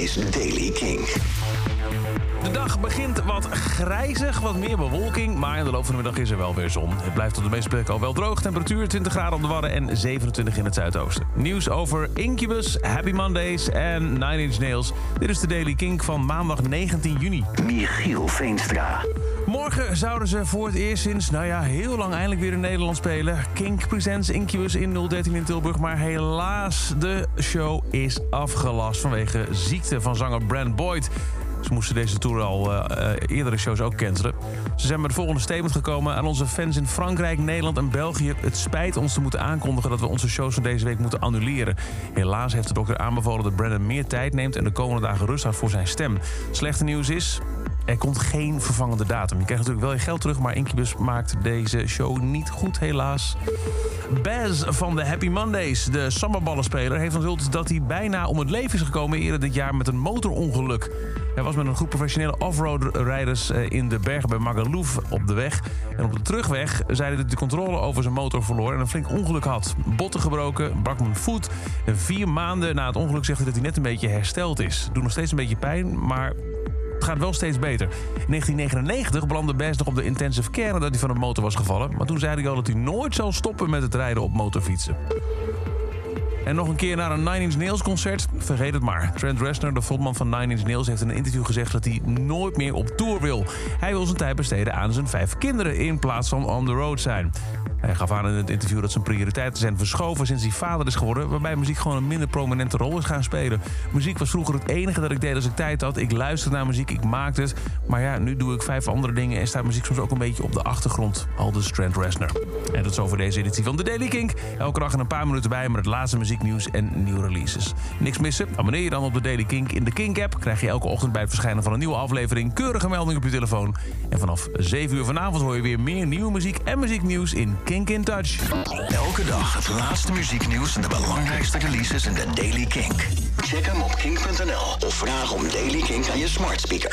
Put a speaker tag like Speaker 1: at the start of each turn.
Speaker 1: is Daily King.
Speaker 2: De dag begint wat grijzig, wat meer bewolking, maar in de loop van de middag is er wel weer zon. Het blijft op de meeste plekken al wel droog. Temperatuur 20 graden op de Wadden en 27 in het zuidoosten. Nieuws over Incubus, Happy Mondays en Nine Inch Nails. Dit is de Daily Kink van maandag 19 juni.
Speaker 1: Michiel Veenstra.
Speaker 2: Morgen zouden ze voor het eerst sinds, nou ja, heel lang eindelijk weer in Nederland spelen. Kink presents Incubus in 013 in Tilburg. Maar helaas, de show is afgelast vanwege ziekte van zanger Brand Boyd. Ze moesten deze tour al uh, eerdere shows ook cancelen. Ze zijn met het volgende statement gekomen aan onze fans in Frankrijk, Nederland en België. Het spijt ons te moeten aankondigen dat we onze shows van deze week moeten annuleren. Helaas heeft de dokter aanbevolen dat Brandon meer tijd neemt en de komende dagen rust houdt voor zijn stem. Slechte nieuws is, er komt geen vervangende datum. Je krijgt natuurlijk wel je geld terug, maar Incubus maakt deze show niet goed, helaas. Baz van de Happy Mondays, de sambaballenspeler, heeft onthuld dat hij bijna om het leven is gekomen eerder dit jaar met een motorongeluk. Hij was met een groep professionele offroad-rijders eh, in de bergen bij Magaluf op de weg. En op de terugweg zei hij dat de controle over zijn motor verloor en een flink ongeluk had. Botten gebroken, brak mijn voet. En vier maanden na het ongeluk zegt hij dat hij net een beetje hersteld is. Doet nog steeds een beetje pijn, maar het gaat wel steeds beter. In 1999 belandde Bas nog op de intensive care nadat hij van een motor was gevallen. Maar toen zei hij al dat hij nooit zal stoppen met het rijden op motorfietsen. En nog een keer naar een Nine Inch Nails concert? Vergeet het maar. Trent Reznor, de frontman van Nine Inch Nails... heeft in een interview gezegd dat hij nooit meer op tour wil. Hij wil zijn tijd besteden aan zijn vijf kinderen... in plaats van on the road zijn. Hij gaf aan in het interview dat zijn prioriteiten zijn verschoven sinds hij vader is geworden, waarbij muziek gewoon een minder prominente rol is gaan spelen. Muziek was vroeger het enige dat ik deed als ik tijd had. Ik luisterde naar muziek, ik maakte het. Maar ja, nu doe ik vijf andere dingen en staat muziek soms ook een beetje op de achtergrond. Aldus Trent Reznor. En dat is over deze editie van The Daily Kink. Elke dag een paar minuten bij met het laatste muzieknieuws en nieuwe releases. Niks missen? Abonneer je dan op The Daily Kink in de Kink-app. Krijg je elke ochtend bij het verschijnen van een nieuwe aflevering keurige melding op je telefoon. En vanaf 7 uur vanavond hoor je weer meer nieuwe muziek en muzieknieuws in Kink in Touch.
Speaker 1: Elke dag het laatste muzieknieuws en de belangrijkste releases in de Daily Kink. Check hem op kink.nl of vraag om Daily Kink aan je smart speaker.